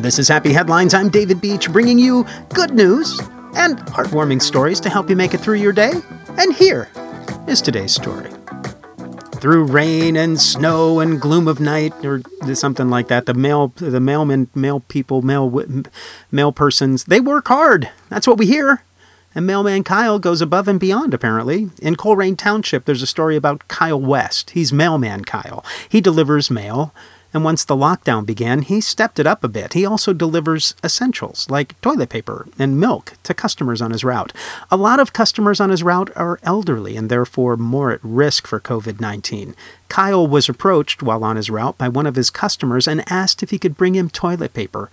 This is Happy Headlines. I'm David Beach, bringing you good news and heartwarming stories to help you make it through your day. And here is today's story. Through rain and snow and gloom of night, or something like that, the mail, the mailmen, mail people, mail, mail persons, they work hard. That's what we hear. And mailman Kyle goes above and beyond, apparently. In Colerain Township, there's a story about Kyle West. He's mailman Kyle. He delivers mail and once the lockdown began, he stepped it up a bit. He also delivers essentials like toilet paper and milk to customers on his route. A lot of customers on his route are elderly and therefore more at risk for COVID 19. Kyle was approached while on his route by one of his customers and asked if he could bring him toilet paper.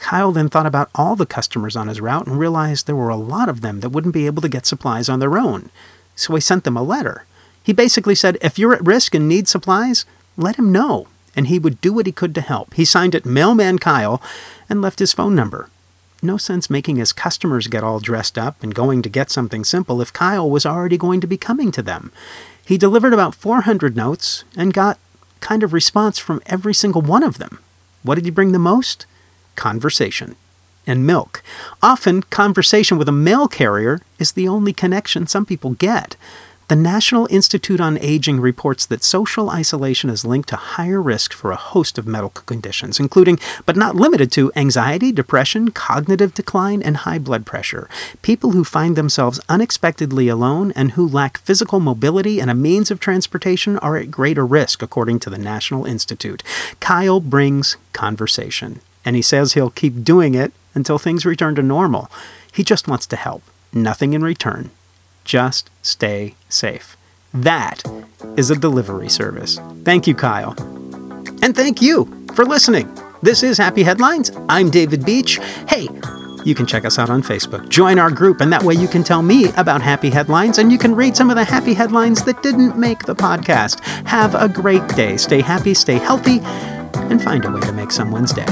Kyle then thought about all the customers on his route and realized there were a lot of them that wouldn't be able to get supplies on their own. So he sent them a letter. He basically said, if you're at risk and need supplies, let him know and he would do what he could to help. He signed it Mailman Kyle and left his phone number. No sense making his customers get all dressed up and going to get something simple if Kyle was already going to be coming to them. He delivered about 400 notes and got kind of response from every single one of them. What did he bring the most? Conversation and milk. Often, conversation with a mail carrier is the only connection some people get. The National Institute on Aging reports that social isolation is linked to higher risk for a host of medical conditions, including, but not limited to, anxiety, depression, cognitive decline, and high blood pressure. People who find themselves unexpectedly alone and who lack physical mobility and a means of transportation are at greater risk, according to the National Institute. Kyle brings conversation, and he says he'll keep doing it until things return to normal. He just wants to help, nothing in return. Just stay safe. That is a delivery service. Thank you, Kyle. And thank you for listening. This is Happy Headlines. I'm David Beach. Hey, you can check us out on Facebook. Join our group, and that way you can tell me about happy headlines and you can read some of the happy headlines that didn't make the podcast. Have a great day. Stay happy, stay healthy, and find a way to make someone's day.